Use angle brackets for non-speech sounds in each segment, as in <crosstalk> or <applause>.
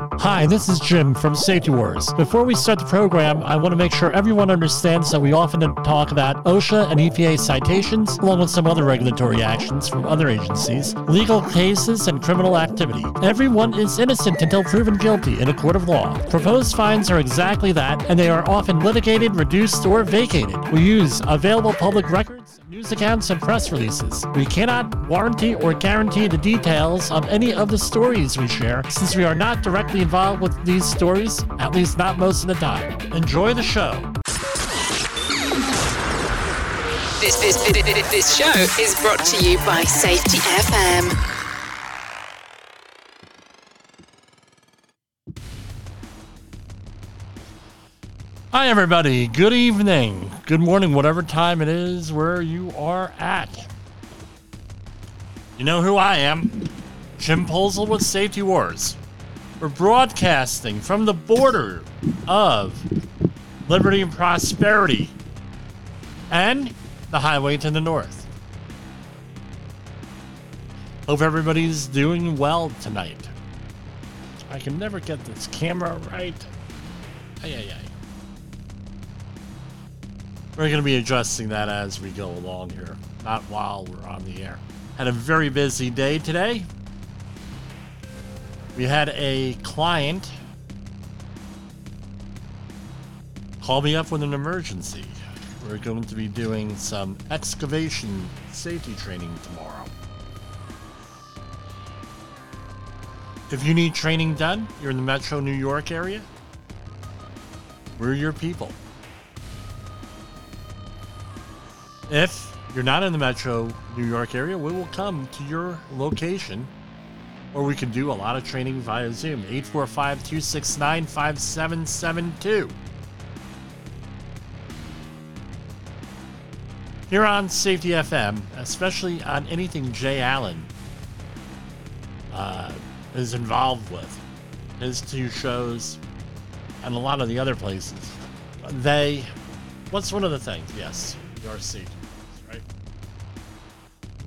Hi, this is Jim from Safety Wars. Before we start the program, I want to make sure everyone understands that we often talk about OSHA and EPA citations, along with some other regulatory actions from other agencies, legal cases, and criminal activity. Everyone is innocent until proven guilty in a court of law. Proposed fines are exactly that, and they are often litigated, reduced, or vacated. We use available public records, news accounts, and press releases. We cannot warranty or guarantee the details of any of the stories we share, since we are not directly involved with these stories, at least not most of the time. Enjoy the show. This, this, this, this show is brought to you by Safety FM. Hi, everybody. Good evening. Good morning, whatever time it is where you are at. You know who I am Jim Poesl with Safety Wars. We're broadcasting from the border of liberty and prosperity and the highway to the north. Hope everybody's doing well tonight. I can never get this camera right. Ay, ay, ay. We're going to be adjusting that as we go along here, not while we're on the air. Had a very busy day today. We had a client call me up with an emergency. We're going to be doing some excavation safety training tomorrow. If you need training done, you're in the metro New York area, we're your people. If you're not in the metro New York area, we will come to your location or we can do a lot of training via Zoom. 845 269 5772. Here on Safety FM, especially on anything Jay Allen uh, is involved with, his two shows, and a lot of the other places, they, what's one of the things? Yes, are safety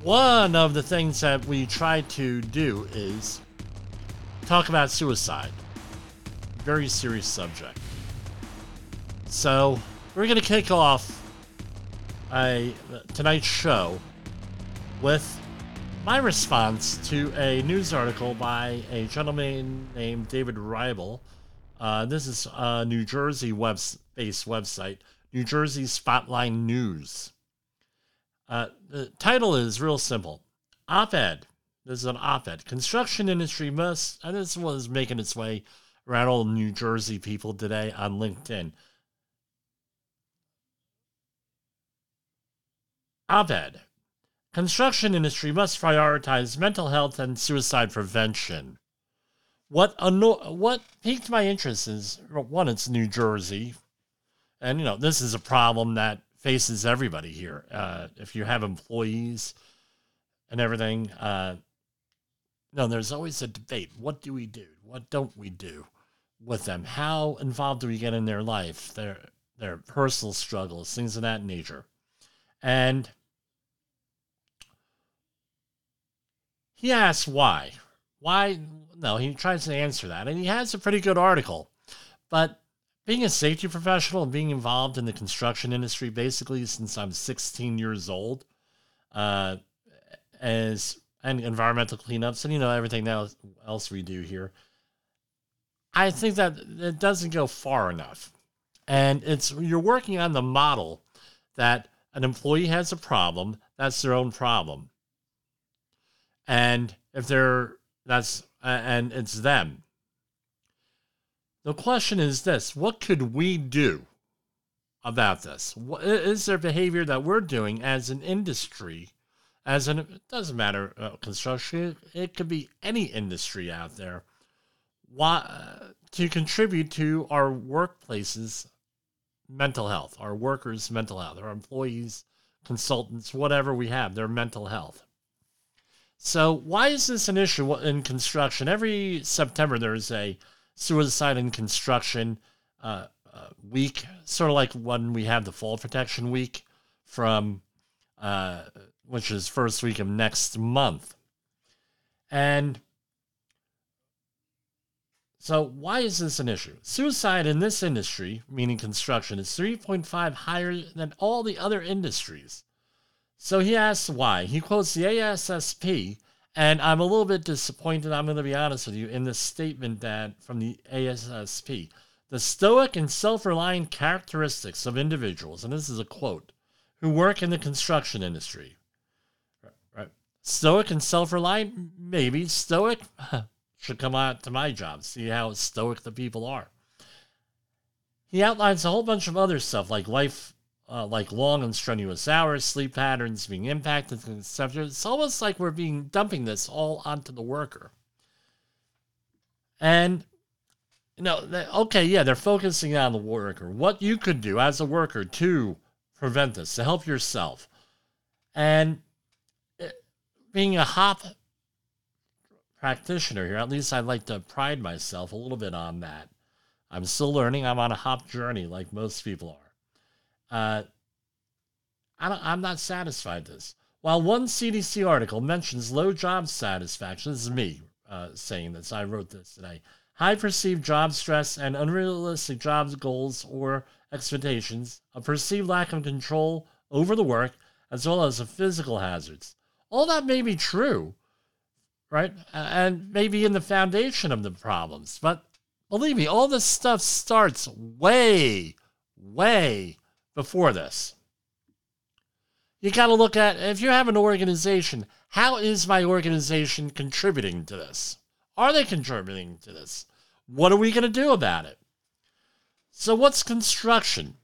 one of the things that we try to do is talk about suicide. Very serious subject. So, we're going to kick off a tonight's show with my response to a news article by a gentleman named David Reibel. Uh, this is a New Jersey web based website, New Jersey Spotlight News. Uh, the title is real simple Op Ed. This is an op ed. Construction industry must, and this was making its way around all New Jersey people today on LinkedIn. Op ed. Construction industry must prioritize mental health and suicide prevention. What anno- what piqued my interest is one, it's New Jersey, and you know this is a problem that faces everybody here. Uh, if you have employees and everything, uh, no, there's always a debate. What do we do? What don't we do with them? How involved do we get in their life, their their personal struggles, things of that nature? And he asks why. Why? No, he tries to answer that, and he has a pretty good article. But being a safety professional and being involved in the construction industry basically since I'm 16 years old, uh, as and environmental cleanups and you know everything else we do here. I think that it doesn't go far enough, and it's you're working on the model that an employee has a problem, that's their own problem, and if they're that's and it's them the question is this what could we do about this? What is there behavior that we're doing as an industry? As an, it doesn't matter, uh, construction, it could be any industry out there. Why, to contribute to our workplaces' mental health, our workers' mental health, our employees, consultants, whatever we have, their mental health. So, why is this an issue in construction? Every September, there's a suicide in construction uh, uh, week, sort of like when we have the fall protection week from, uh, which is first week of next month. And So, why is this an issue? Suicide in this industry, meaning construction, is 3.5 higher than all the other industries. So he asks why. He quotes the ASSP, and I'm a little bit disappointed, I'm going to be honest with you, in the statement that from the ASSP. The stoic and self reliant characteristics of individuals, and this is a quote, who work in the construction industry. Right. Stoic and self reliant? Maybe. Stoic? <laughs> should come out to my job, see how stoic the people are. He outlines a whole bunch of other stuff like life, uh, like long and strenuous hours, sleep patterns being impacted, stuff. It's almost like we're being dumping this all onto the worker. And you know, okay, yeah, they're focusing on the worker. What you could do as a worker to prevent this, to help yourself, and eh, being a HOP practitioner here. At least I'd like to pride myself a little bit on that. I'm still learning. I'm on a HOP journey, like most people are. Uh, I am not satisfied with this. While one CDC article mentions low job satisfaction, this is me uh, saying this. I wrote this today. High perceived job stress and unrealistic job goals or expectations, a perceived lack of control over the work, as well as the physical hazards. All that may be true, right? And maybe in the foundation of the problems. But believe me, all this stuff starts way, way before this. You got to look at if you have an organization, how is my organization contributing to this? Are they contributing to this? What are we going to do about it? So, what's construction?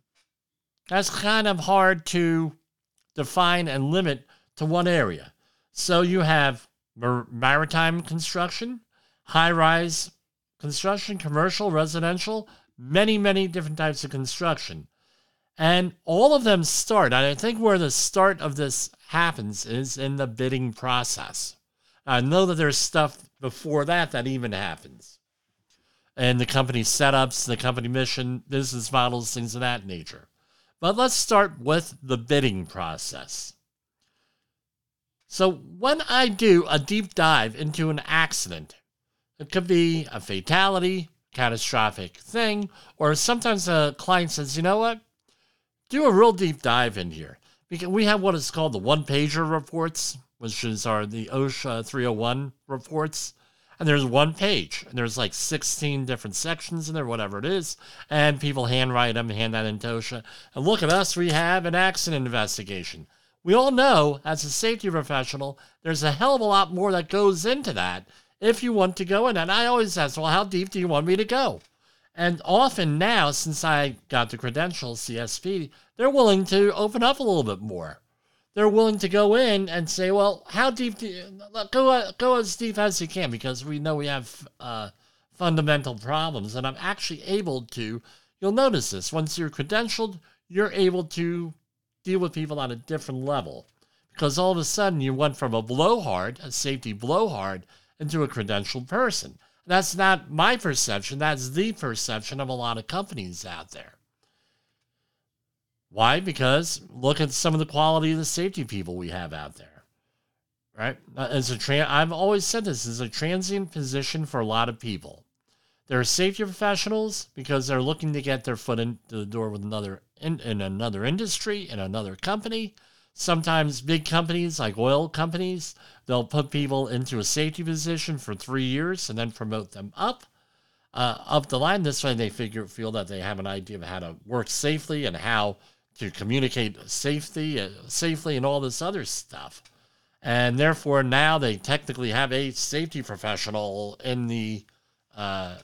That's kind of hard to define and limit to one area. So, you have maritime construction, high rise construction, commercial, residential, many, many different types of construction. And all of them start, I think where the start of this happens is in the bidding process. I know that there's stuff before that that even happens. And the company setups, the company mission, business models, things of that nature. But let's start with the bidding process. So when I do a deep dive into an accident, it could be a fatality, catastrophic thing, or sometimes a client says, you know what? Do a real deep dive in here. Because we have what is called the one pager reports, which is our the OSHA 301 reports. And there's one page, and there's like 16 different sections in there, whatever it is. And people handwrite them, hand that into OSHA. And look at us, we have an accident investigation. We all know, as a safety professional, there's a hell of a lot more that goes into that if you want to go in. And I always ask, well, how deep do you want me to go? And often now, since I got the credentials, CSP, they're willing to open up a little bit more. They're willing to go in and say, well, how deep do you go? Go as deep as you can because we know we have uh, fundamental problems. And I'm actually able to. You'll notice this once you're credentialed, you're able to deal with people on a different level because all of a sudden you went from a blowhard, a safety blowhard, into a credentialed person. That's not my perception, that's the perception of a lot of companies out there. Why? Because look at some of the quality of the safety people we have out there. Right? Uh, as a tra- I've always said this is a transient position for a lot of people. There are safety professionals because they're looking to get their foot into the door with another in, in another industry, in another company. Sometimes big companies like oil companies, they'll put people into a safety position for three years and then promote them up, uh, up the line. This way, they figure feel that they have an idea of how to work safely and how to communicate safety, uh, safely, and all this other stuff. And therefore, now they technically have a safety professional in the uh,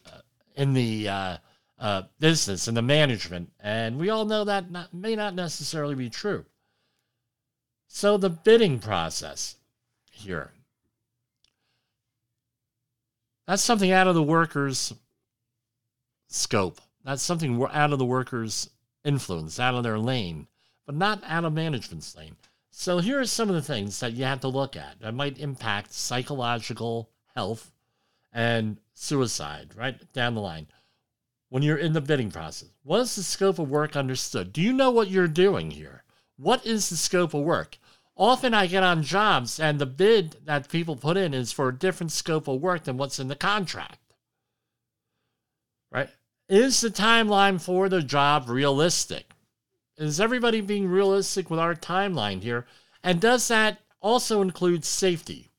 in the uh, uh, business and the management, and we all know that not, may not necessarily be true. So the bidding process here. That's something out of the worker's scope. That's something out of the worker's influence, out of their lane, but not out of management's lane. So here are some of the things that you have to look at that might impact psychological health and suicide, right down the line. When you're in the bidding process, what is the scope of work understood? Do you know what you're doing here? What is the scope of work? Often I get on jobs and the bid that people put in is for a different scope of work than what's in the contract. right? Is the timeline for the job realistic? Is everybody being realistic with our timeline here? And does that also include safety?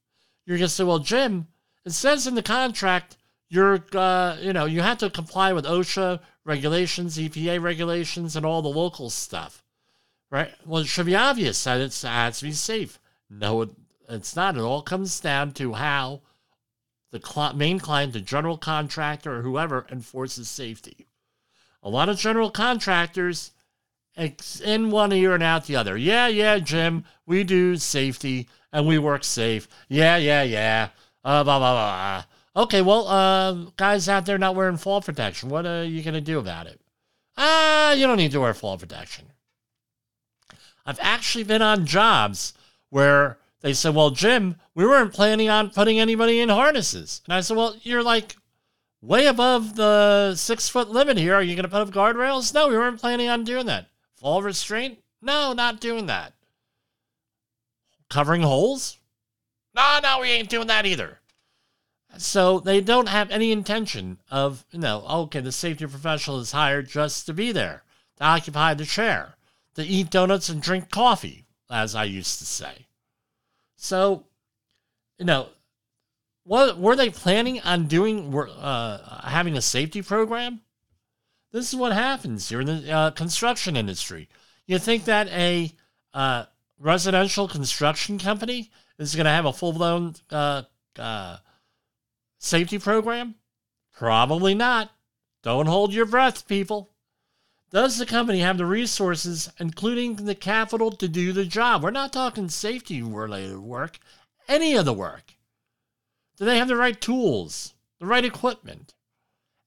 You're going to say, well, Jim, it says in the contract you're, uh, you know, you have to comply with OSHA regulations, EPA regulations, and all the local stuff, right? Well, it should be obvious that it has to be safe. No, it, it's not. It all comes down to how the cl- main client, the general contractor, or whoever enforces safety. A lot of general contractors in one ear and out the other. Yeah, yeah, Jim, we do safety and we work safe. Yeah, yeah, yeah. Uh, blah, blah, blah. Okay, well, uh, guys out there not wearing fall protection, what are you going to do about it? Ah, uh, you don't need to wear fall protection. I've actually been on jobs where they said, well, Jim, we weren't planning on putting anybody in harnesses. And I said, well, you're like way above the six foot limit here. Are you going to put up guardrails? No, we weren't planning on doing that. Fall restraint? No, not doing that. Covering holes? No, no, we ain't doing that either. So they don't have any intention of, you know, okay, the safety professional is hired just to be there, to occupy the chair, to eat donuts and drink coffee, as I used to say. So, you know, what were they planning on doing? Uh, having a safety program? This is what happens here in the uh, construction industry. You think that a uh, residential construction company is going to have a full blown uh, uh, safety program? Probably not. Don't hold your breath, people. Does the company have the resources, including the capital, to do the job? We're not talking safety related work, any of the work. Do they have the right tools, the right equipment?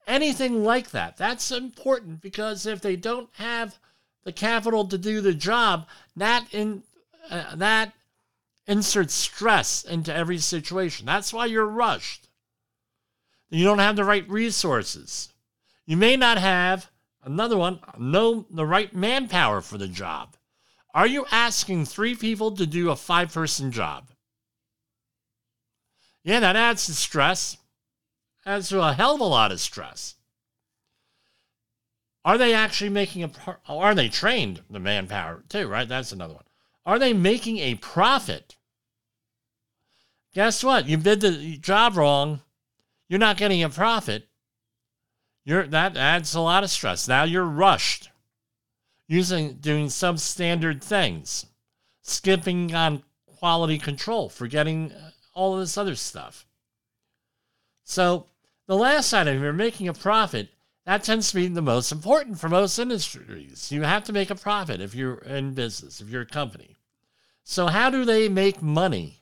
Anything like that. That's important because if they don't have the capital to do the job, that in uh, that inserts stress into every situation. That's why you're rushed. You don't have the right resources. You may not have Another one, know the right manpower for the job. Are you asking three people to do a five person job? Yeah, that adds to stress. Adds to a hell of a lot of stress. Are they actually making a oh, are they trained the manpower too, right? That's another one. Are they making a profit? Guess what? You did the job wrong. You're not getting a profit. You're that adds a lot of stress. Now you're rushed. Using doing substandard things, skipping on quality control, forgetting uh, all of this other stuff. So the last item, you're making a profit, that tends to be the most important for most industries. You have to make a profit if you're in business, if you're a company. So how do they make money?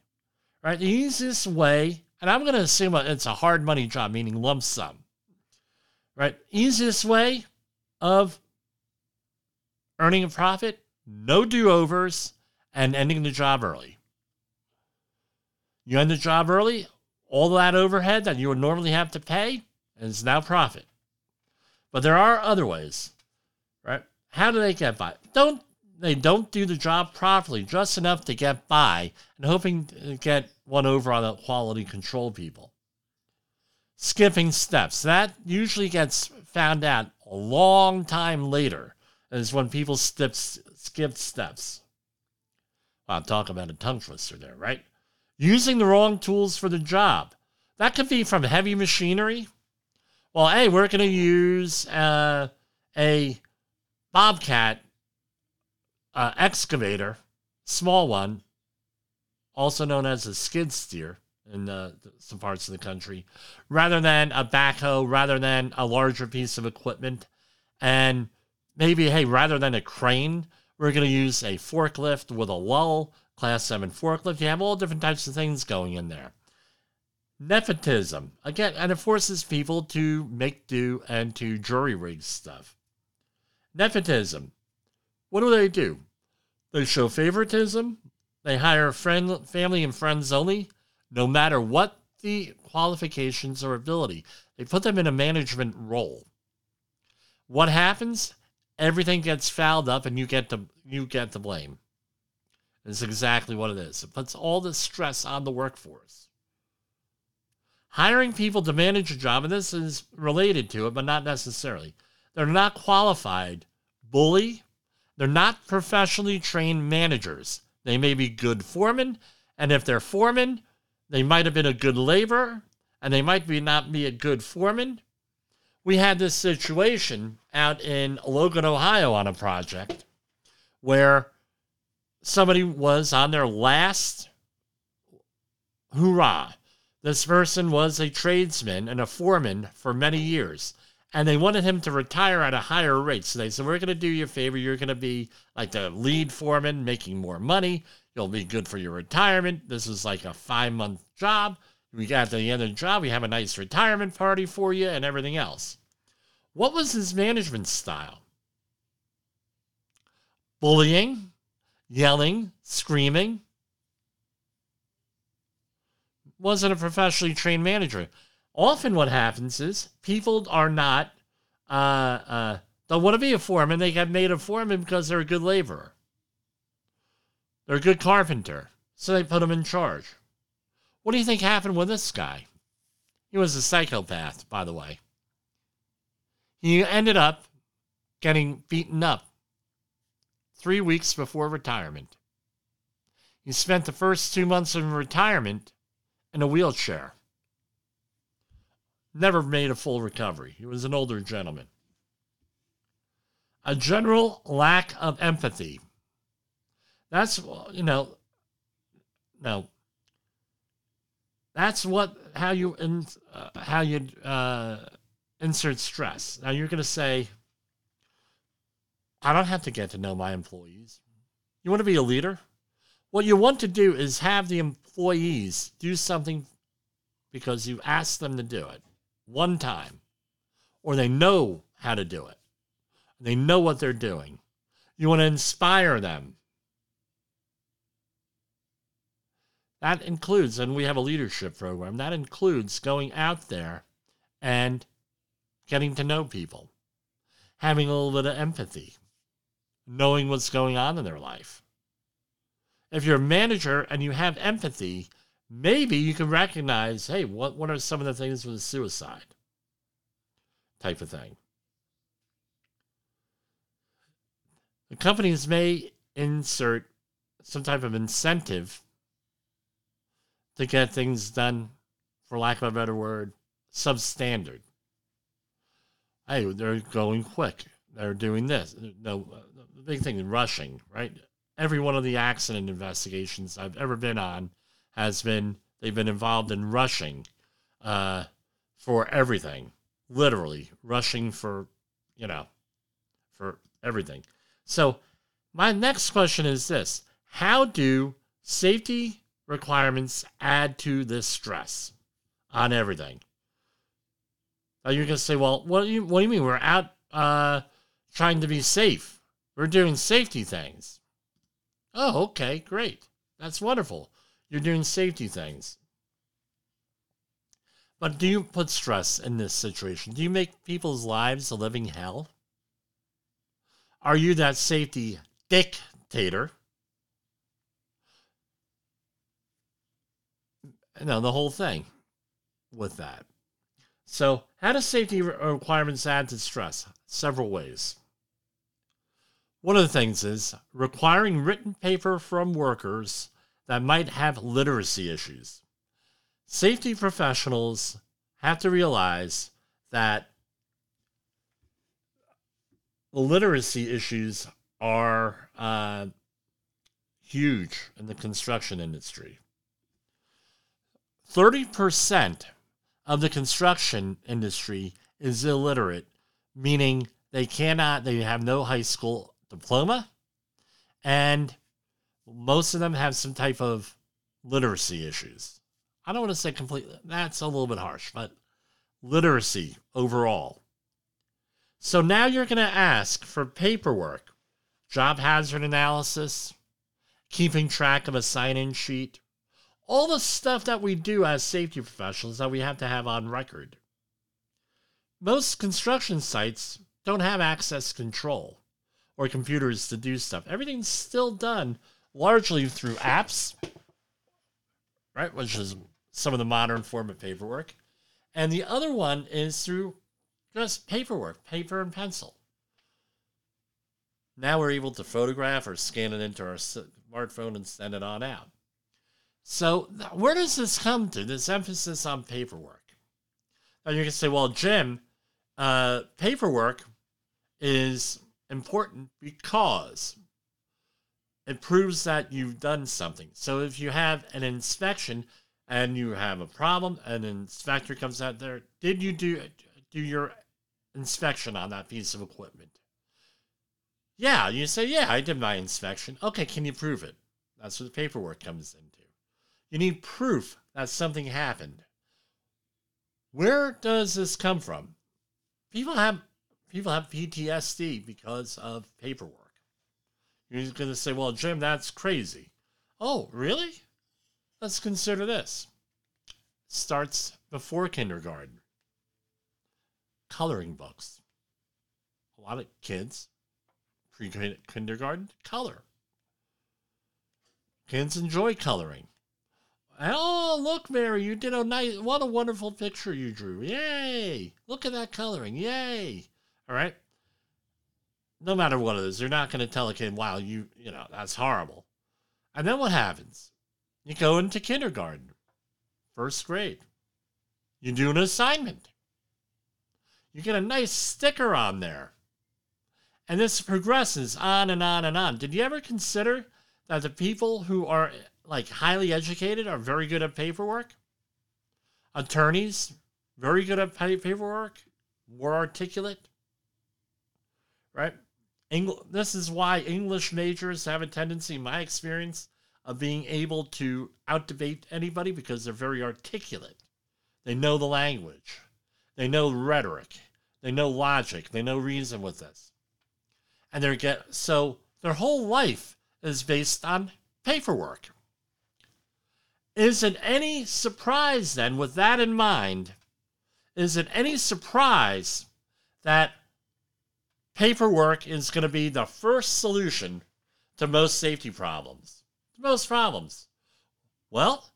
Right? The easiest way, and I'm going to assume it's a hard money job, meaning lump sum right? Easiest way of earning a profit, no do overs, and ending the job early. You end the job early, all that overhead that you would normally have to pay is now profit. But there are other ways, right? How do they get by? Don't they don't do the job properly, just enough to get by, and hoping to get one over on the quality control people skipping steps. That usually gets found out a long time later, is when people skip, skip steps. I'll talk about a tongue twister there, right? Using the wrong tools for the job. That could be from heavy machinery. Well, hey, we're going to use uh, a Bobcat uh, excavator, small one, also known as a skid steer in uh, some parts of the country, rather than a backhoe, rather than a larger piece of equipment. And maybe, hey, rather than a crane, we're going to use a forklift with a lull, class 7 forklift. You have all different types of things going in there. Nepotism, again, and it forces people to make do and to jury rig stuff. Nepotism, what do they do? They show favoritism. They hire friend, family and friends only no matter what the qualifications or ability. They put them in a management role. What happens? Everything gets fouled up and you get the you get the blame. It's exactly what it is. It puts all the stress on the workforce. hiring people to manage a job, and this is related to it, but not necessarily. They're not qualified. Bully. They're not professionally trained managers. They may be good foremen, and if they're foremen, they might have been a good laborer, and they might be not be a good foreman. We had this situation out in Logan, Ohio, on a project where somebody was on their last hurrah. This person was a tradesman and a foreman for many years, and they wanted him to retire at a higher rate. So they said, We're going to do you a favor. You're going to be like the lead foreman, making more money. You'll be good for your retirement. This is like a five month job. We got to the end of the job. We have a nice retirement party for you and everything else. What was his management style? Bullying, yelling, screaming. Wasn't a professionally trained manager. Often, what happens is people are not, uh, uh, don't want to be a foreman. They get made a foreman because they're a good laborer. They're a good carpenter. So they put him in charge. What do you think happened with this guy? He was a psychopath, by the way. He ended up getting beaten up three weeks before retirement. He spent the first two months of retirement in a wheelchair. Never made a full recovery. He was an older gentleman. A general lack of empathy. That's, you know, no. That's what, how you, in, uh, how you uh, insert stress. Now you're going to say, I don't have to get to know my employees. You want to be a leader? What you want to do is have the employees do something because you asked them to do it one time, or they know how to do it. They know what they're doing. You want to inspire them. That includes, and we have a leadership program, that includes going out there and getting to know people, having a little bit of empathy, knowing what's going on in their life. If you're a manager and you have empathy, maybe you can recognize hey, what, what are some of the things with suicide type of thing. The companies may insert some type of incentive to get things done, for lack of a better word, substandard. Hey, they're going quick. They're doing this. No, the big thing, rushing, right? Every one of the accident investigations I've ever been on has been they've been involved in rushing uh, for everything, literally rushing for you know for everything. So my next question is this: How do safety requirements add to this stress on everything? Now you're gonna say, well, what do you what do you mean we're out uh, trying to be safe? We're doing safety things. Oh, okay, great. That's wonderful. You're doing safety things. But do you put stress in this situation? Do you make people's lives a living hell? Are you that safety dictator? No, the whole thing with that. So, how do safety requirements add to stress? Several ways. One of the things is requiring written paper from workers that might have literacy issues. Safety professionals have to realize that literacy issues are uh, huge in the construction industry. 30% of the construction industry is illiterate, meaning they cannot, they have no high school diploma, and most of them have some type of literacy issues. I don't want to say completely, that's a little bit harsh, but literacy overall. So now you're going to ask for paperwork, job hazard analysis, keeping track of a sign in sheet, all the stuff that we do as safety professionals that we have to have on record. Most construction sites don't have access control or computers to do stuff. Everything's still done largely through apps, right? Which is some of the modern form of paperwork. And the other one is through just paperwork, paper and pencil. Now we're able to photograph or scan it into our smartphone and send it on out. So, where does this come to, this emphasis on paperwork? Now, you can say, well, Jim, uh, paperwork is important because it proves that you've done something. So, if you have an inspection and you have a problem, and an inspector comes out there, did you do, do your inspection on that piece of equipment? Yeah, you say, yeah, I did my inspection. Okay, can you prove it? That's what the paperwork comes into. You need proof that something happened. Where does this come from? People have people have PTSD because of paperwork. You're going to say, "Well, Jim, that's crazy." Oh, really? Let's consider this. Starts before kindergarten. Coloring books. A lot of kids pre kindergarten color. Kids enjoy coloring. Oh, look, Mary, you did a nice, what a wonderful picture you drew. Yay! Look at that coloring. Yay! All right. No matter what it is, you're not going to tell a kid, wow, you, you know, that's horrible. And then what happens? You go into kindergarten, first grade. You do an assignment. You get a nice sticker on there. And this progresses on and on and on. Did you ever consider that the people who are like highly educated are very good at paperwork. Attorneys, very good at paperwork, more articulate. Right? This is why English majors have a tendency, in my experience, of being able to outdebate anybody because they're very articulate. They know the language, they know rhetoric, they know logic, they know reason with this. And they're get so their whole life is based on paperwork. Is it any surprise then, with that in mind, is it any surprise that paperwork is going to be the first solution to most safety problems? Most problems. Well,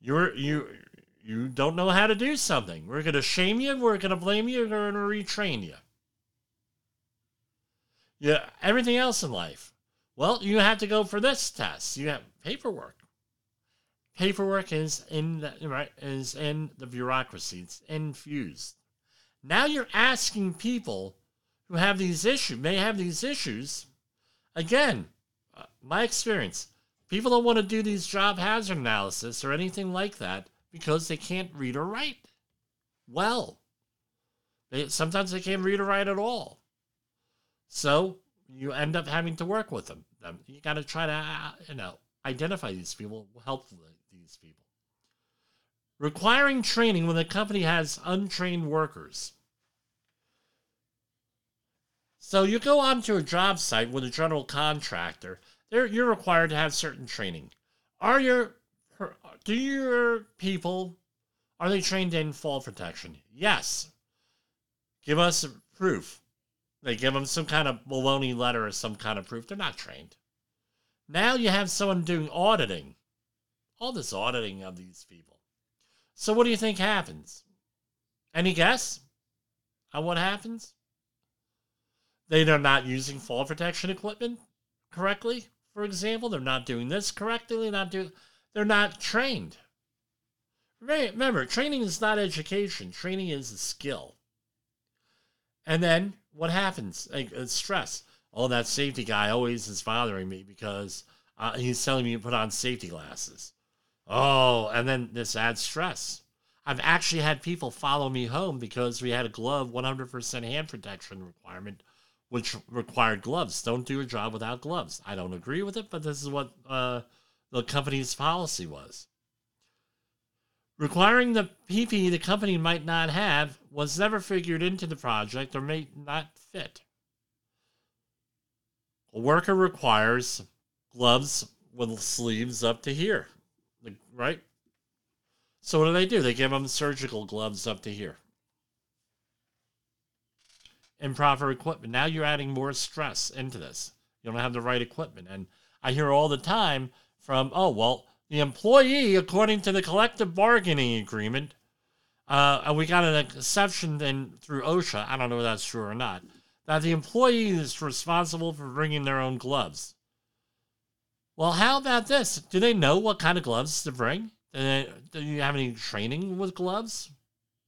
you're you you don't know how to do something. We're going to shame you. We're going to blame you. We're going to retrain you. Yeah, everything else in life. Well, you have to go for this test. You have paperwork paperwork is in the, right is in the bureaucracy. It's infused. Now you're asking people who have these issues may have these issues. Again, uh, my experience, people don't want to do these job hazard analysis or anything like that because they can't read or write. Well, they, sometimes they can't read or write at all. So you end up having to work with them. You got to try to, uh, you know, identify these people help these people. Requiring training when the company has untrained workers. So you go onto a job site with a general contractor, There, you're required to have certain training. Are your do your people are they trained in fall protection? Yes. Give us proof. They give them some kind of baloney letter or some kind of proof. They're not trained. Now you have someone doing auditing all this auditing of these people. So, what do you think happens? Any guess on what happens? They are not using fall protection equipment correctly, for example. They're not doing this correctly. Not doing. They're not trained. Remember, training is not education. Training is a skill. And then what happens? Like, stress. Oh, that safety guy always is bothering me because uh, he's telling me to put on safety glasses. Oh, and then this adds stress. I've actually had people follow me home because we had a glove 100% hand protection requirement, which required gloves. Don't do your job without gloves. I don't agree with it, but this is what uh, the company's policy was. Requiring the PPE the company might not have was never figured into the project or may not fit. A worker requires gloves with sleeves up to here right? So what do they do? They give them surgical gloves up to here. Improper equipment. Now you're adding more stress into this. You don't have the right equipment. And I hear all the time from, oh, well, the employee, according to the collective bargaining agreement, Uh, we got an exception then through OSHA. I don't know if that's true or not. That the employee is responsible for bringing their own gloves. Well, how about this? Do they know what kind of gloves to bring? Do, they, do you have any training with gloves?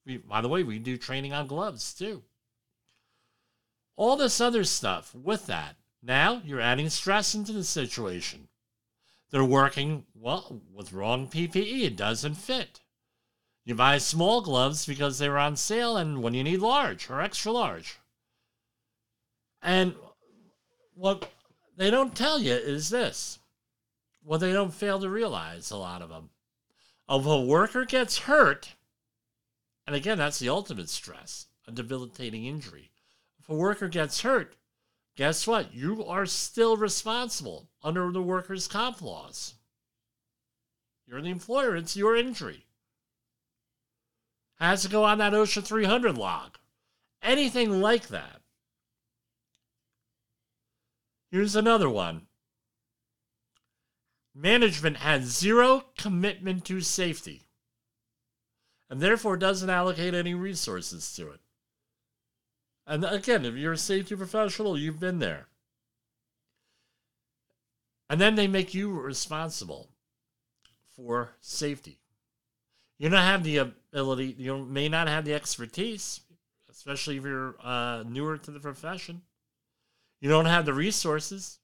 We, by the way, we do training on gloves too. All this other stuff with that. Now you're adding stress into the situation. They're working, well, with wrong PPE. It doesn't fit. You buy small gloves because they were on sale and when you need large or extra large. And what they don't tell you is this what they don't fail to realize, a lot of them. If a worker gets hurt, and again, that's the ultimate stress, a debilitating injury. A worker gets hurt, guess what? You are still responsible under the workers' comp laws. You're the employer, it's your injury. Has to go on that OSHA 300 log. Anything like that. Here's another one. Management has zero commitment to safety and therefore doesn't allocate any resources to it. And again, if you're a safety professional, you've been there. And then they make you responsible for safety. You don't have the ability, you may not have the expertise, especially if you're uh, newer to the profession. You don't have the resources.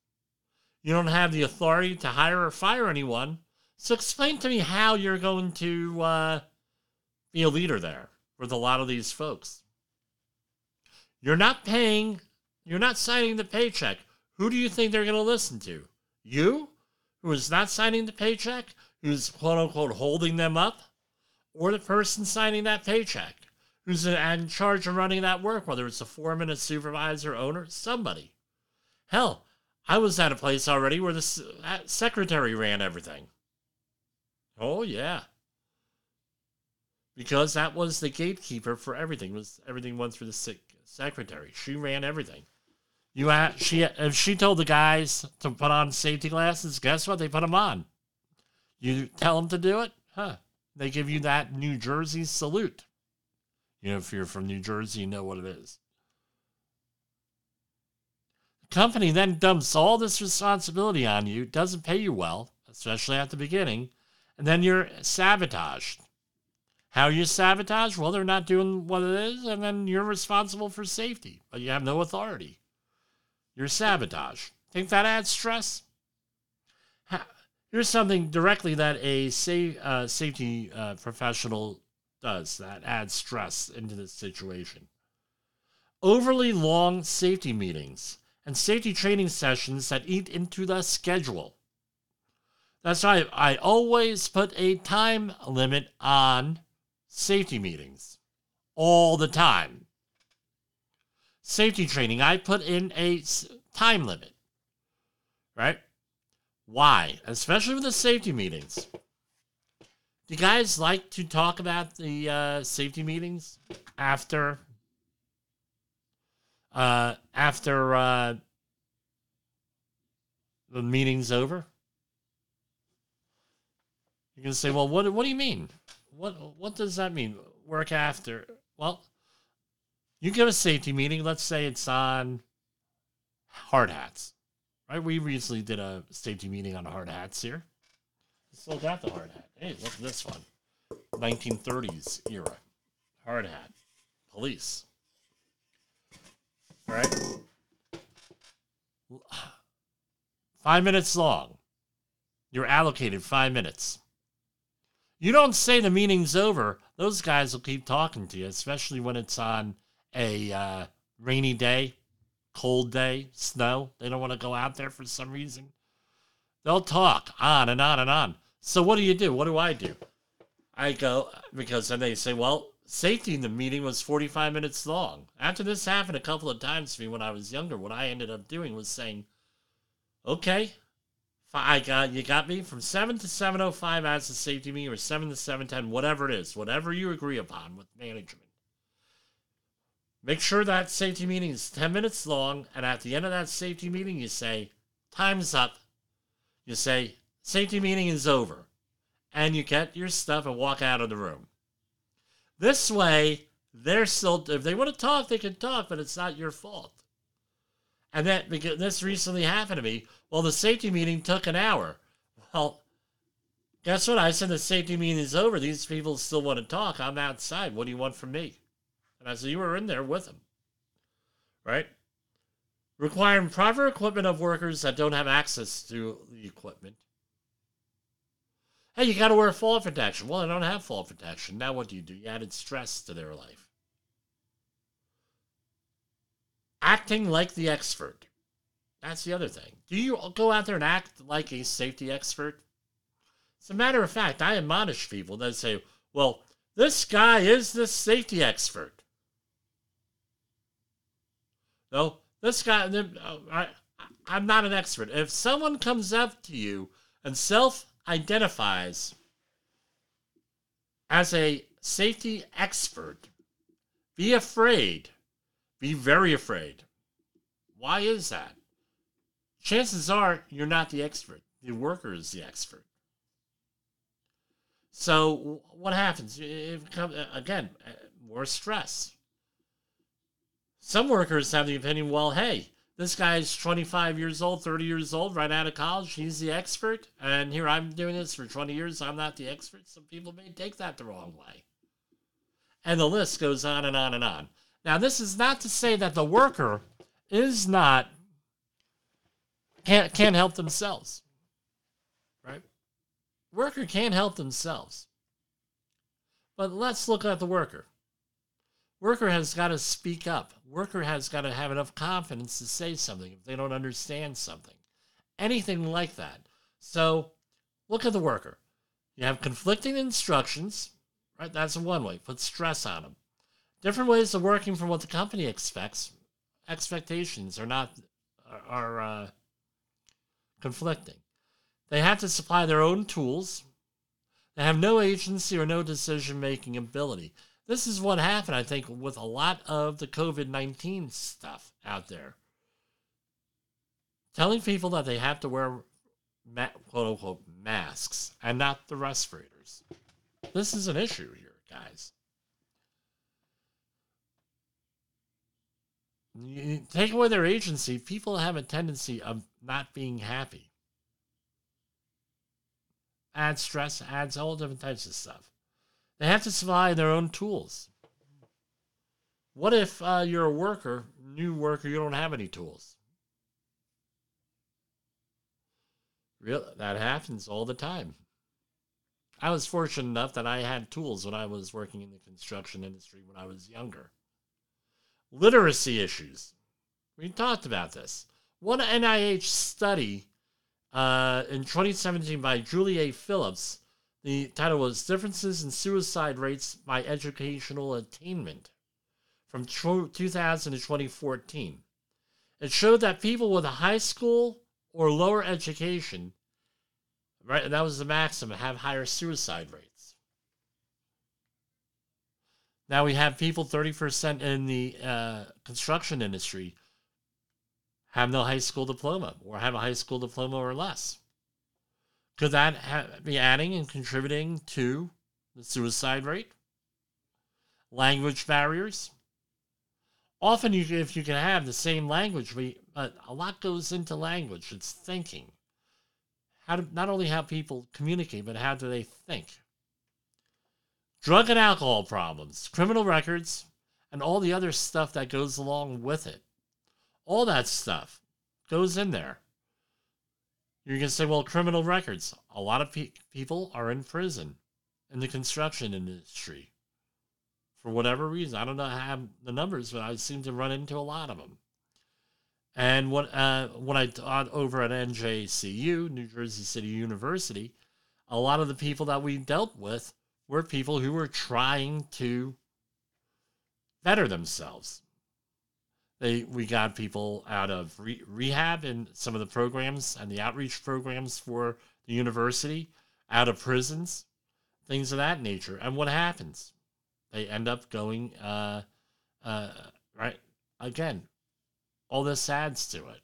You don't have the authority to hire or fire anyone. So explain to me how you're going to uh, be a leader there with a lot of these folks. You're not paying, you're not signing the paycheck. Who do you think they're going to listen to? You, who is not signing the paycheck, who's quote unquote holding them up, or the person signing that paycheck, who's in charge of running that work, whether it's a foreman, a supervisor, owner, somebody. Hell, I was at a place already where the secretary ran everything. Oh, yeah because that was the gatekeeper for everything. Was everything went through the secretary? She ran everything. You had, she if she told the guys to put on safety glasses, guess what? They put them on. You tell them to do it, huh? They give you that New Jersey salute. You know, if you're from New Jersey, you know what it is. The company then dumps all this responsibility on you, doesn't pay you well, especially at the beginning, and then you're sabotaged how you sabotage? Well, they're not doing what it is, and then you're responsible for safety, but you have no authority. You're sabotage. Think that adds stress? Here's something directly that a sa- uh, safety uh, professional does that adds stress into this situation. Overly long safety meetings and safety training sessions that eat into the schedule. That's why I always put a time limit on safety meetings all the time. Safety training, I put in a time limit, right? Why? Especially with the safety meetings. Do you guys like to talk about the uh, safety meetings after uh, after uh, the meeting's over? You can say, "Well, what what do you mean? What what does that mean? Work after? Well, you give a safety meeting. Let's say it's on hard hats, right? We recently did a safety meeting on hard hats here. Still got the hard hat. Hey, look at this one, 1930s era hard hat, police. All right, five minutes long. You're allocated five minutes. You don't say the meeting's over. Those guys will keep talking to you, especially when it's on a uh, rainy day, cold day, snow. They don't want to go out there for some reason. They'll talk on and on and on. So what do you do? What do I do? I go because then they say, well, safety in the meeting was 45 minutes long. After this happened a couple of times to me when I was younger, what I ended up doing was saying, okay, I got you got me from seven to seven oh five as a safety meeting, or seven to seven ten, whatever it is, whatever you agree upon with management. Make sure that safety meeting is ten minutes long, and at the end of that safety meeting, you say, "Time's up." You say, "Safety meeting is over," and you get your stuff and walk out of the room. This way, they're still, if they want to talk, they can talk, but it's not your fault. And that, because this recently happened to me, well, the safety meeting took an hour. Well, guess what? I said the safety meeting is over. These people still want to talk. I'm outside. What do you want from me? And I said, You were in there with them. Right? Requiring proper equipment of workers that don't have access to the equipment. Hey, you got to wear fall protection. Well, I don't have fall protection. Now, what do you do? You added stress to their life. Acting like the expert. That's the other thing. Do you go out there and act like a safety expert? As a matter of fact, I admonish people that say, well, this guy is the safety expert. No, this guy, uh, I, I'm not an expert. If someone comes up to you and self identifies as a safety expert, be afraid. Be very afraid. Why is that? Chances are you're not the expert. The worker is the expert. So what happens? It comes, again, uh, more stress. Some workers have the opinion, well, hey, this guy's 25 years old, 30 years old, right out of college. He's the expert. And here I'm doing this for 20 years. I'm not the expert. Some people may take that the wrong way. And the list goes on and on and on. Now, this is not to say that the worker is not, can't, can't help themselves. Right? Worker can't help themselves. But let's look at the worker. Worker has got to speak up. Worker has got to have enough confidence to say something if they don't understand something. Anything like that. So look at the worker. You have conflicting instructions, right? That's one way. Put stress on them. Different ways of working from what the company expects. Expectations are not are uh, conflicting. They have to supply their own tools. They have no agency or no decision making ability. This is what happened, I think, with a lot of the COVID 19 stuff out there. Telling people that they have to wear ma- quote unquote masks and not the respirators. This is an issue here, guys. You take away their agency, people have a tendency of not being happy. Adds stress, adds all different types of stuff. They have to supply their own tools. What if uh, you're a worker, new worker, you don't have any tools? Real, that happens all the time. I was fortunate enough that I had tools when I was working in the construction industry when I was younger. Literacy issues. We talked about this. One NIH study uh, in 2017 by Julie A. Phillips the title was Differences in Suicide Rates by Educational Attainment from 2000 to 2014. It showed that people with a high school or lower education, right, and that was the maximum, have higher suicide rates. Now we have people 30% in the uh, construction industry have no high school diploma or have a high school diploma or less. Could that ha- be adding and contributing to the suicide rate? Language barriers. Often, you, if you can have the same language, but a lot goes into language. It's thinking. How to, not only how people communicate, but how do they think? Drug and alcohol problems, criminal records, and all the other stuff that goes along with it. All that stuff goes in there. You're going to say, well, criminal records. A lot of pe- people are in prison in the construction industry for whatever reason. I don't know how the numbers, but I seem to run into a lot of them. And what uh, when I taught over at NJCU, New Jersey City University, a lot of the people that we dealt with were people who were trying to better themselves. They we got people out of re- rehab and some of the programs and the outreach programs for the university, out of prisons, things of that nature. And what happens? They end up going, uh, uh, right? Again, all this adds to it.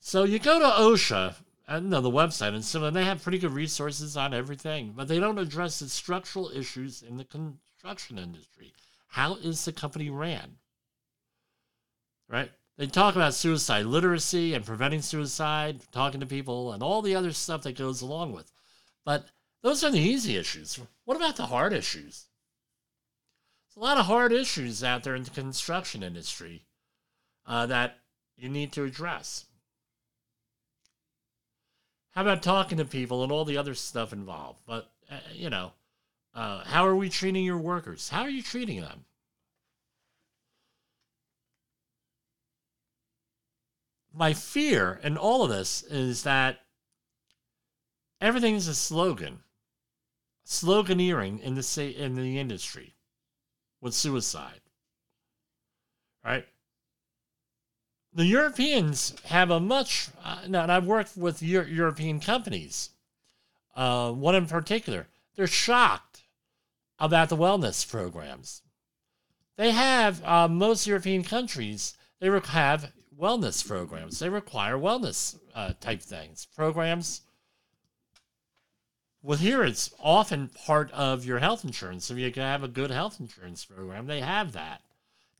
So you go to OSHA and the website and so they have pretty good resources on everything, but they don't address the structural issues in the construction industry. How is the company ran? Right? They talk about suicide literacy and preventing suicide, talking to people, and all the other stuff that goes along with. But those are the easy issues. What about the hard issues? There's a lot of hard issues out there in the construction industry uh, that you need to address. How about talking to people and all the other stuff involved? But, uh, you know, uh, how are we treating your workers? How are you treating them? My fear in all of this is that everything is a slogan, sloganeering in the in the industry with suicide. Right? The Europeans have a much, uh, and I've worked with Euro- European companies, uh, one in particular. They're shocked about the wellness programs. They have, uh, most European countries, they have wellness programs. They require wellness uh, type things, programs well, here it's often part of your health insurance. If you can have a good health insurance program, they have that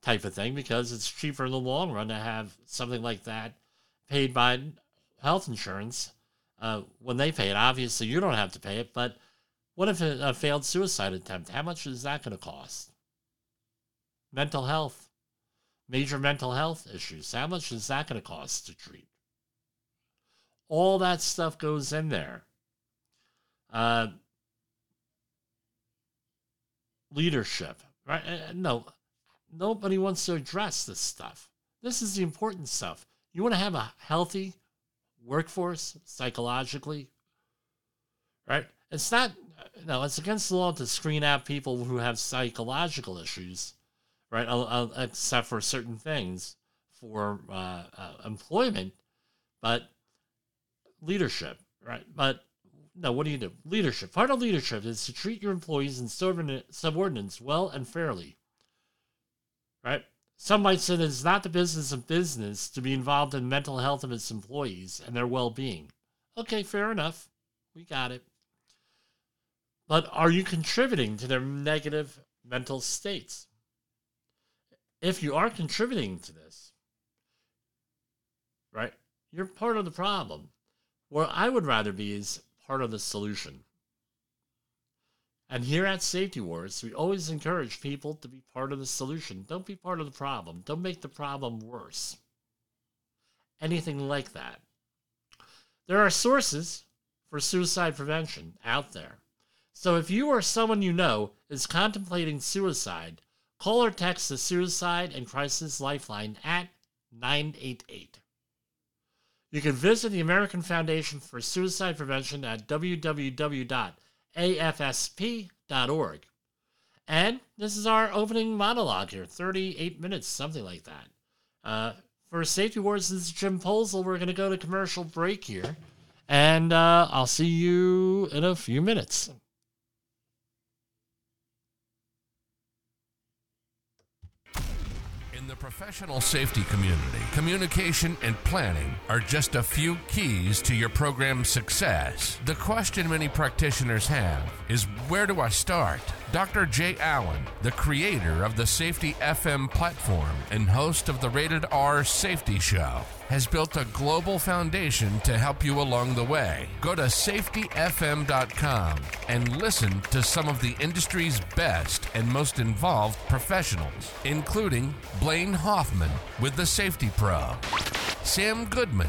type of thing because it's cheaper in the long run to have something like that paid by health insurance uh, when they pay it. Obviously, you don't have to pay it, but what if a, failed suicide attempt? How much is that going to cost? Mental health, major mental health issues. How much is that going to cost to treat? All that stuff goes in there. Uh, leadership, right? Uh, no, nobody wants to address this stuff. This is the important stuff. You want to have a healthy workforce psychologically, right? It's not, no, it's against the law to screen out people who have psychological issues, right? except for certain things for uh, uh, employment, but leadership, right? But no, what do you do? Leadership. Part of leadership is to treat your employees and subordinates well and fairly. Right? Some might say that it's not the business of business to be involved in mental health of its employees and their well being. Okay, fair enough. We got it. But are you contributing to their negative mental states? If you are contributing to this, right, you're part of the problem. Where I would rather be is part of the solution. And here at Safety Wars, we always encourage people to be part of the solution. Don't be part of the problem. Don't make the problem worse. Anything like that. There are sources for suicide prevention out there. So if you or someone you know is contemplating suicide, call or text the Suicide and Crisis Lifeline at 988. You can visit the American Foundation for Suicide Prevention at www.afsp.org. And this is our opening monologue here 38 minutes, something like that. Uh, for Safety Wars, this is Jim Poesl. We're going to go to commercial break here. And uh, I'll see you in a few minutes. Professional safety community, communication and planning are just a few keys to your program's success. The question many practitioners have is where do I start? Dr. Jay Allen, the creator of the Safety FM platform and host of the Rated R Safety Show, has built a global foundation to help you along the way. Go to safetyfm.com and listen to some of the industry's best and most involved professionals, including Blaine Hoffman with the Safety Pro, Sam Goodman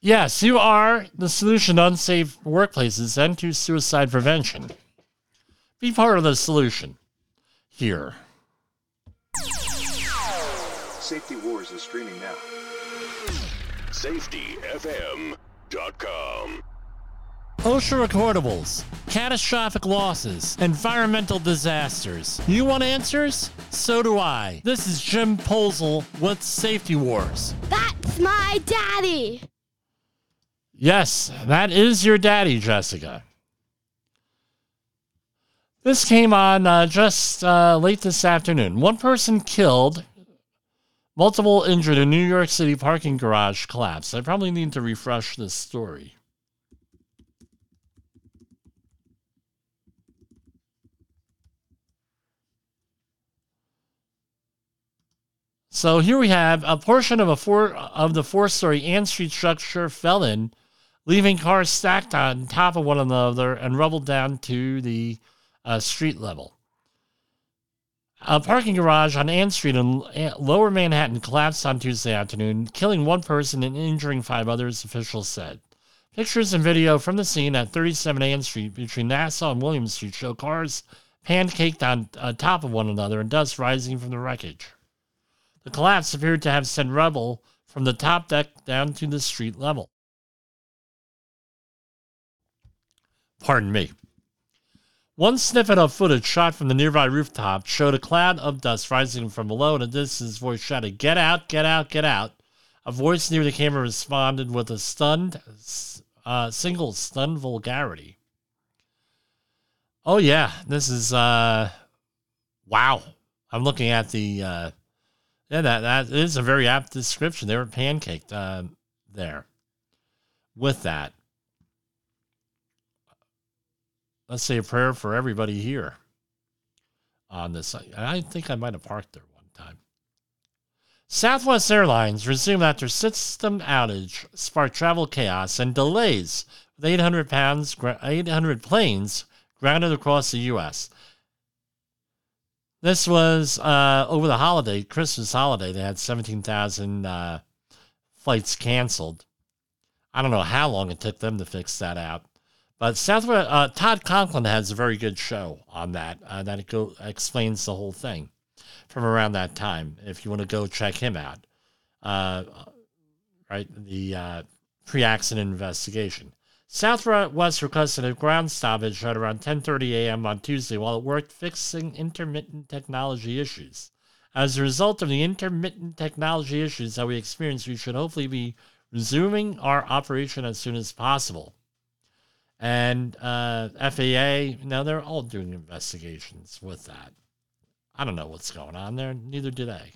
Yes, you are the solution to unsafe workplaces and to suicide prevention. Be part of the solution here. Safety Wars is streaming now. SafetyFM.com. OSHA recordables, catastrophic losses, environmental disasters. You want answers? So do I. This is Jim Poesl with Safety Wars. That's my daddy. Yes, that is your daddy, Jessica. This came on uh, just uh, late this afternoon. One person killed, multiple injured. in New York City parking garage collapse. I probably need to refresh this story. So here we have a portion of a four of the four-story Ann Street structure fell in, leaving cars stacked on top of one another and rubble down to the uh, street level. A parking garage on Ann Street in Lower Manhattan collapsed on Tuesday afternoon, killing one person and injuring five others, officials said. Pictures and video from the scene at 37 Ann Street between Nassau and William Street show cars pancaked on uh, top of one another and dust rising from the wreckage. The collapse appeared to have sent rubble from the top deck down to the street level. Pardon me. One snippet of footage shot from the nearby rooftop showed a cloud of dust rising from below, and a distance voice shouted, Get out, get out, get out. A voice near the camera responded with a stunned, uh, single stunned vulgarity. Oh, yeah, this is, uh, wow. I'm looking at the, uh, yeah, that, that is a very apt description. They were pancaked uh, there with that. Let's say a prayer for everybody here on this. I think I might have parked there one time. Southwest Airlines resumed after system outage sparked travel chaos and delays with 800 pounds, 800 planes grounded across the U.S. This was uh, over the holiday, Christmas holiday. They had 17,000 uh, flights canceled. I don't know how long it took them to fix that out. But Southwest, uh, Todd Conklin has a very good show on that. Uh, that go, explains the whole thing from around that time. If you want to go check him out, uh, right, the uh, pre-accident investigation. Southwest requested a ground stoppage at around 10:30 a.m. on Tuesday while it worked fixing intermittent technology issues. As a result of the intermittent technology issues that we experienced, we should hopefully be resuming our operation as soon as possible and uh, FAA. Now they're all doing investigations with that. I don't know what's going on there. Neither do they.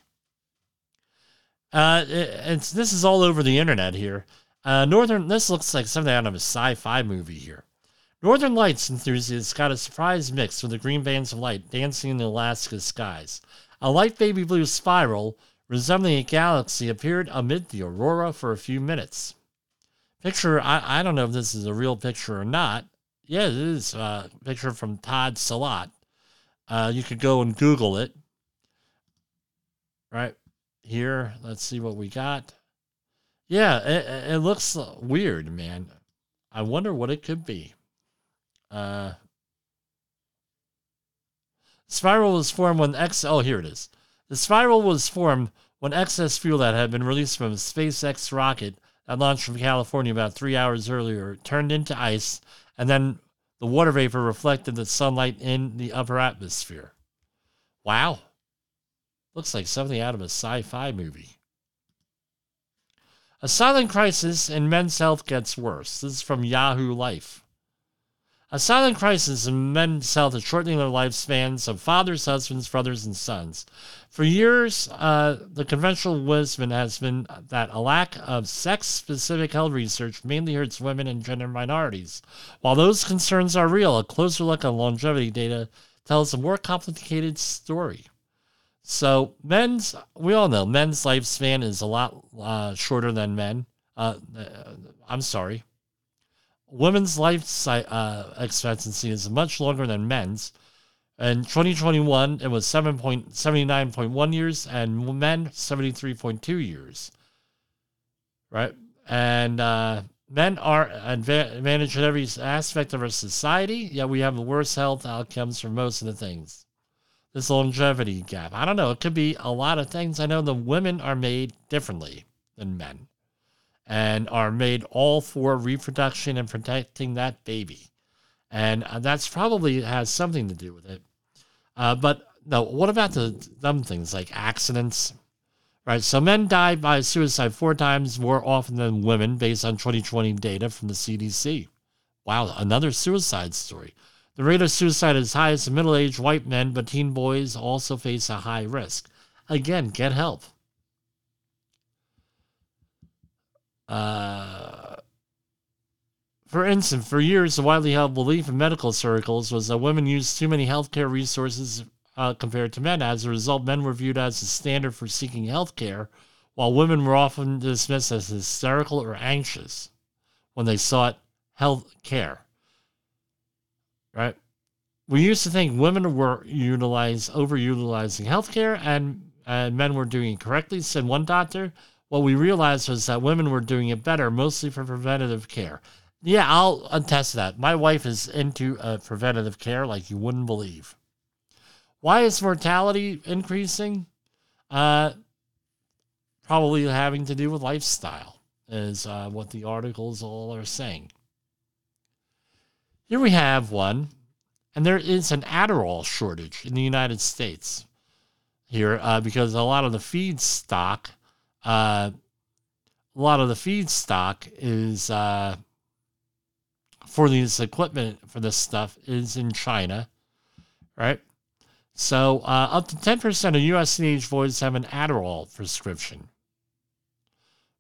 Uh, it, it's this is all over the internet here. Uh, Northern. This looks like something out of a sci-fi movie here. Northern Lights enthusiasts got a surprise mix with the green bands of light dancing in the Alaska skies. A light baby blue spiral resembling a galaxy appeared amid the aurora for a few minutes picture. I, I don't know if this is a real picture or not. Yeah, it is a picture from Todd Salat. Uh, you could go and Google it. Right here, let's see what we got. Yeah, it, it looks weird, man. I wonder what it could be. Uh, spiral was formed when X. Oh, here it is. The spiral was formed when excess fuel that had been released from a SpaceX rocket that launched from California about three hours earlier turned into ice, and then the water vapor reflected the sunlight in the upper atmosphere. Wow. Looks like something out of a sci fi movie. A silent crisis in men's health gets worse. This is from Yahoo Life. A silent crisis in men's health is shortening their lifespans of fathers, husbands, brothers, and sons. For years, uh, the conventional wisdom has been that a lack of sex specific health research mainly hurts women and gender minorities. While those concerns are real, a closer look at longevity data tells a more complicated story. So, men's, we all know men's lifespan is a lot uh, shorter than men. Uh, uh I'm sorry. Women's life uh, expectancy is much longer than men's. In 2021, it was 7.79.1 years, and men 73.2 years. Right, and uh, men are advantaged in every aspect of our society. Yet we have the worst health outcomes for most of the things. This longevity gap. I don't know. It could be a lot of things. I know the women are made differently than men, and are made all for reproduction and protecting that baby and uh, that's probably has something to do with it. Uh, but no, what about the dumb things like accidents? Right, so men die by suicide four times more often than women, based on 2020 data from the CDC. Wow, another suicide story. The rate of suicide is highest in middle aged white men, but teen boys also face a high risk. Again, get help. Uh, for instance, for years, the widely held belief in medical circles was that women used too many healthcare resources uh, compared to men. As a result, men were viewed as the standard for seeking healthcare, while women were often dismissed as hysterical or anxious when they sought health care. Right? We used to think women were utilized, overutilizing healthcare and, and men were doing it correctly, said one doctor. What we realized was that women were doing it better, mostly for preventative care. Yeah, I'll attest that. My wife is into uh, preventative care like you wouldn't believe. Why is mortality increasing? Uh, probably having to do with lifestyle, is uh, what the articles all are saying. Here we have one, and there is an Adderall shortage in the United States here uh, because a lot of the feed stock, uh, a lot of the feed stock is uh, for these equipment for this stuff is in China, right? So uh, up to 10% of U.S. teenage boys have an Adderall prescription.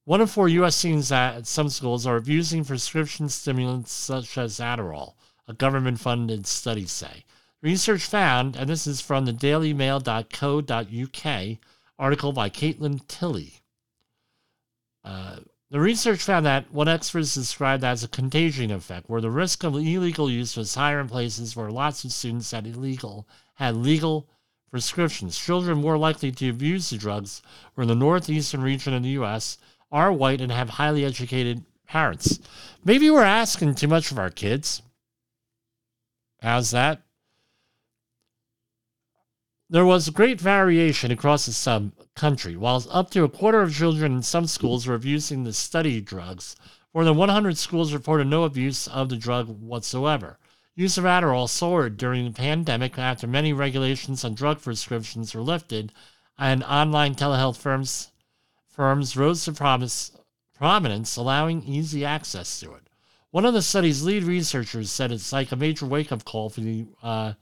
One in four U.S. teens at some schools are abusing prescription stimulants such as Adderall, a government funded study say. Research found, and this is from the dailymail.co.uk article by Caitlin Tilley. Uh, the research found that what experts described as a contagion effect, where the risk of illegal use was higher in places where lots of students had illegal had legal prescriptions. Children more likely to abuse the drugs were in the northeastern region of the U.S. are white and have highly educated parents. Maybe we're asking too much of our kids. How's that? There was great variation across the sub country. While up to a quarter of children in some schools were abusing the study drugs, more than 100 schools reported no abuse of the drug whatsoever. Use of Adderall soared during the pandemic after many regulations on drug prescriptions were lifted, and online telehealth firms firms rose to promise, prominence, allowing easy access to it. One of the study's lead researchers said it's like a major wake-up call for the uh,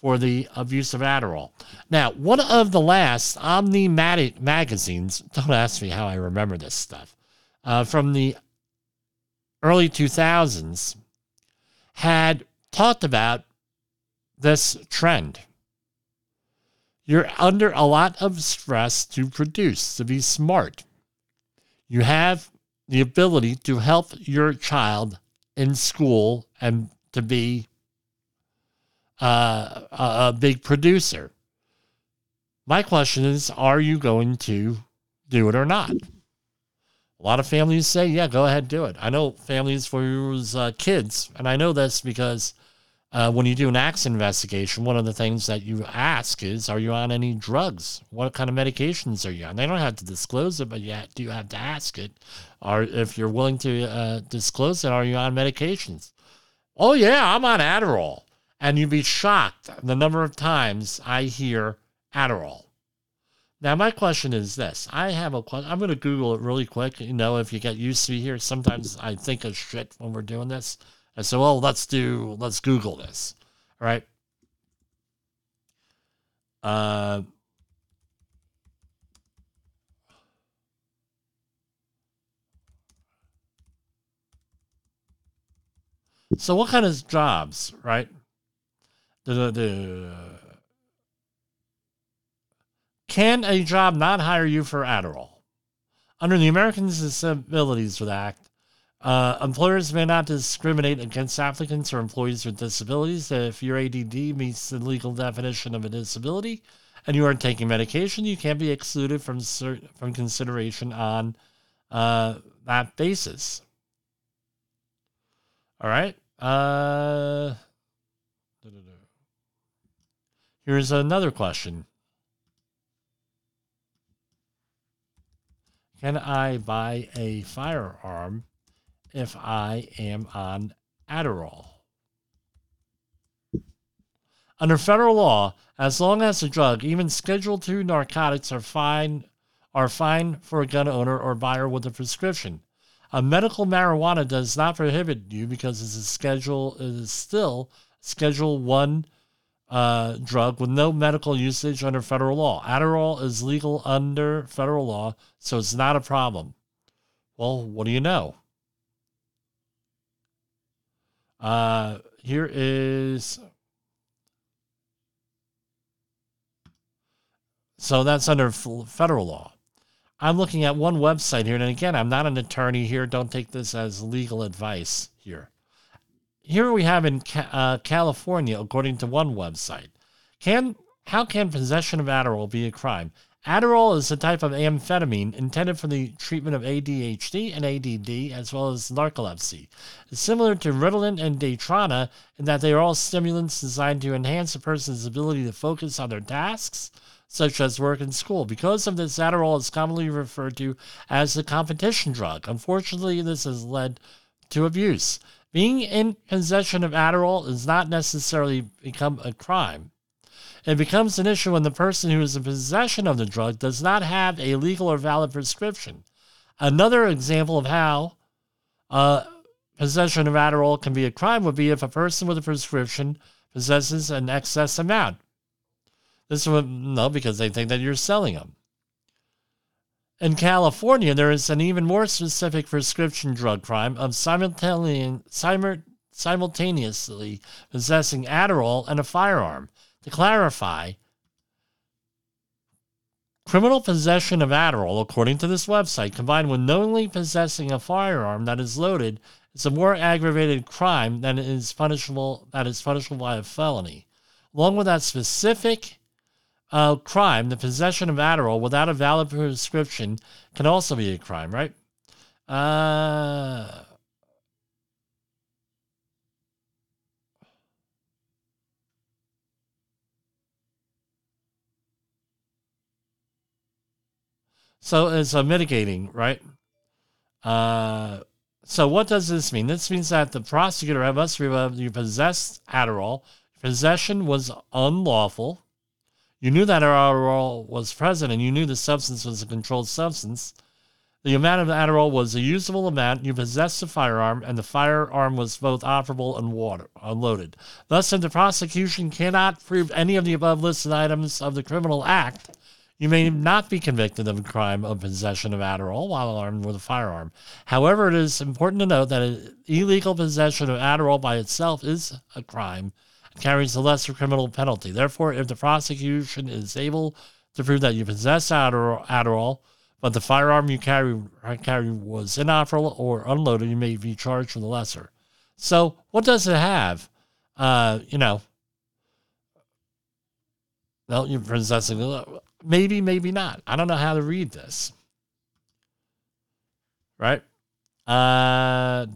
for the abuse of Adderall. Now, one of the last Omni magazines, don't ask me how I remember this stuff, uh, from the early 2000s, had talked about this trend. You're under a lot of stress to produce, to be smart. You have the ability to help your child in school and to be uh, a, big producer. My question is are you going to do it or not? A lot of families say, yeah, go ahead, do it. I know families for whose uh, kids, and I know this because uh, when you do an accident investigation, one of the things that you ask is, are you on any drugs? What kind of medications are you on? They don't have to disclose it, but you do you have to ask it. Or if you're willing to uh, disclose it, are you on medications? Oh, yeah, I'm on Adderall. And you'd be shocked the number of times I hear Adderall. Now, my question is this. I have a question. I'm going to Google it really quick. You know, if you get used to me here, sometimes I think of shit when we're doing this. I said, well, let's do, let's Google this. All right. Uh, so what kind of jobs, right? The, the, the can a job not hire you for Adderall? Under the Americans with Disabilities Act, uh, employers may not discriminate against applicants or employees with disabilities if your ADD meets the legal definition of a disability and you are taking medication. You can't be excluded from cert- from consideration on uh, that basis. All right. Uh, here's another question. Can I buy a firearm if I am on Adderall? Under federal law, as long as the drug, even Schedule II narcotics, are fine are fine for a gun owner or buyer with a prescription. A medical marijuana does not prohibit you because it's a schedule it is still Schedule One uh, drug with no medical usage under federal law. Adderall is legal under federal law, so it's not a problem. Well, what do you know? Uh, here is. So that's under federal law. I'm looking at one website here, and again, I'm not an attorney here. Don't take this as legal advice here here we have in uh, California, according to one website, can how can possession of Adderall be a crime? Adderall is a type of amphetamine intended for the treatment of ADHD and ADD, as well as narcolepsy. It's similar to Ritalin and Daytrana in that they are all stimulants designed to enhance a person's ability to focus on their tasks, such as work and school. Because of this, Adderall is commonly referred to as the competition drug. Unfortunately, this has led to abuse. Being in possession of Adderall does not necessarily become a crime. It becomes an issue when the person who is in possession of the drug does not have a legal or valid prescription. Another example of how uh, possession of Adderall can be a crime would be if a person with a prescription possesses an excess amount. This would no, because they think that you're selling them. In California, there is an even more specific prescription drug crime of simultaneously possessing Adderall and a firearm. To clarify, criminal possession of Adderall, according to this website, combined with knowingly possessing a firearm that is loaded, is a more aggravated crime than is punishable that is punishable by a felony. Along with that specific uh, crime, the possession of Adderall without a valid prescription can also be a crime, right? Uh, so it's a mitigating, right? Uh, so what does this mean? This means that the prosecutor must prove you possessed Adderall. Possession was unlawful you knew that Adderall was present and you knew the substance was a controlled substance. The amount of Adderall was a usable amount. You possessed a firearm, and the firearm was both operable and water, uh, unloaded. Thus, if the prosecution cannot prove any of the above listed items of the criminal act, you may not be convicted of a crime of possession of Adderall while armed with a firearm. However, it is important to note that illegal possession of Adderall by itself is a crime carries a lesser criminal penalty. Therefore, if the prosecution is able to prove that you possess Adderall, but the firearm you carry, carry was inoperable or unloaded, you may be charged with a lesser. So, what does it have? Uh, you know, well, you're possessing, maybe, maybe not. I don't know how to read this. Right? Uh,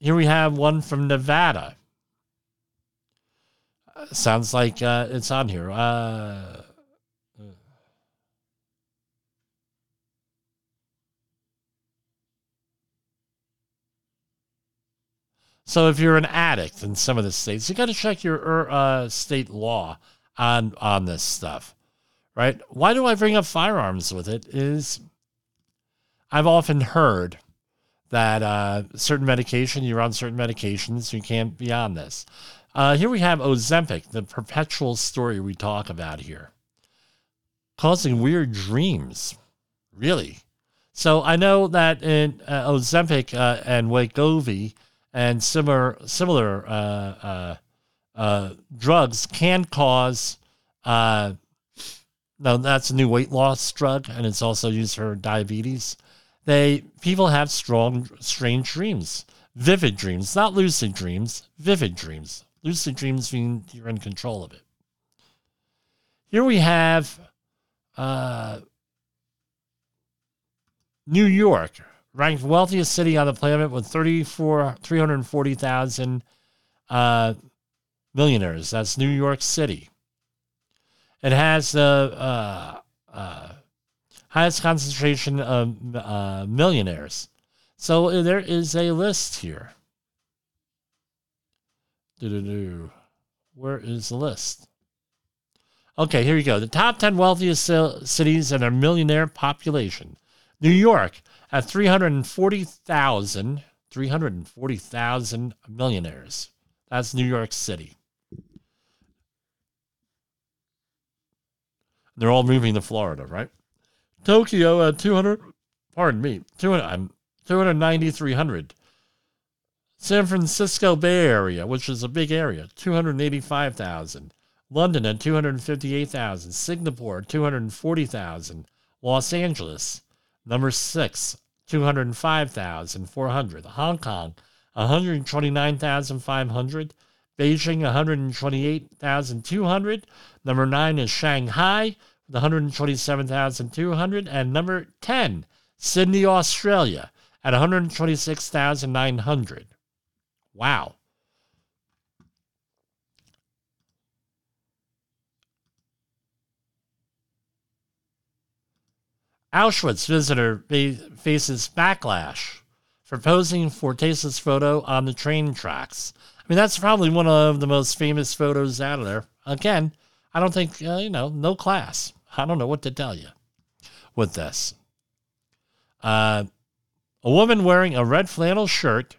here we have one from Nevada sounds like uh, it's on here. Uh, so if you're an addict in some of the states, you got to check your er, uh, state law on on this stuff, right? Why do I bring up firearms with it? Is I've often heard that uh, certain medication, you're on certain medications, you can't be on this. Uh, here we have Ozempic, the perpetual story we talk about here, causing weird dreams. Really? So I know that in uh, Ozempic uh, and Wegovy and similar similar uh, uh, uh, drugs can cause. no, that's a new weight loss drug, and it's also used for diabetes. They people have strong, strange dreams, vivid dreams, not lucid dreams, vivid dreams. Lucid dreams mean you're in control of it. Here we have uh, New York, ranked wealthiest city on the planet with 34, 340,000 uh, millionaires. That's New York City. It has the uh, uh, highest concentration of uh, millionaires. So there is a list here. Doo-doo-doo. Where is the list? Okay, here you go. The top 10 wealthiest cities and their millionaire population. New York at 340,000 340,000 millionaires. That's New York City. They're all moving to Florida, right? Tokyo at 200, pardon me, 200, 290,300. San Francisco Bay Area, which is a big area, 285,000. London at 258,000. Singapore, 240,000. Los Angeles, number six, 205,400. Hong Kong, 129,500. Beijing, 128,200. Number nine is Shanghai, 127,200. And number 10, Sydney, Australia, at 126,900. Wow. Auschwitz visitor faces backlash for posing for tasteless photo on the train tracks. I mean, that's probably one of the most famous photos out of there. Again, I don't think, uh, you know, no class. I don't know what to tell you with this. Uh, a woman wearing a red flannel shirt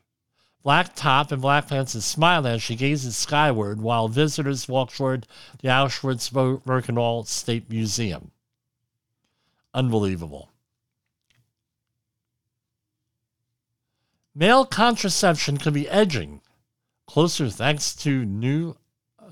black top and black pants is smiling as she gazes skyward while visitors walk toward the Auschwitz Birkenau State Museum. Unbelievable. Male contraception could be edging closer thanks to new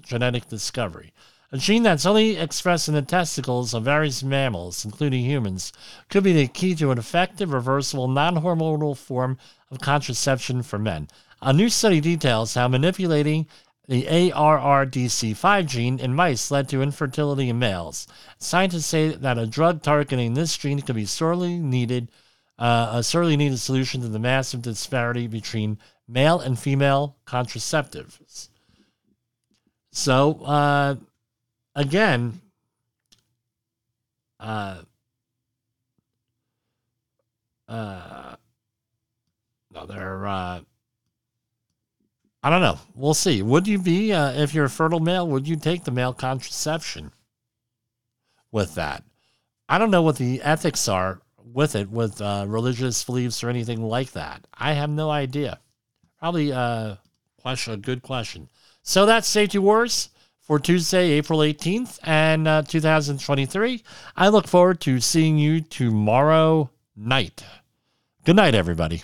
genetic discovery. A gene that's only expressed in the testicles of various mammals, including humans, could be the key to an effective, reversible, non hormonal form of contraception for men. A new study details how manipulating the ARRDC5 gene in mice led to infertility in males. Scientists say that a drug targeting this gene could be sorely needed, uh, a sorely needed solution to the massive disparity between male and female contraceptives. So, uh, again, uh, uh, no, they're uh, I don't know. We'll see. Would you be, uh, if you're a fertile male, would you take the male contraception with that? I don't know what the ethics are with it, with uh, religious beliefs or anything like that. I have no idea. Probably a uh, question, a good question. So that's Safety Wars for Tuesday, April 18th, and uh, 2023. I look forward to seeing you tomorrow night. Good night, everybody.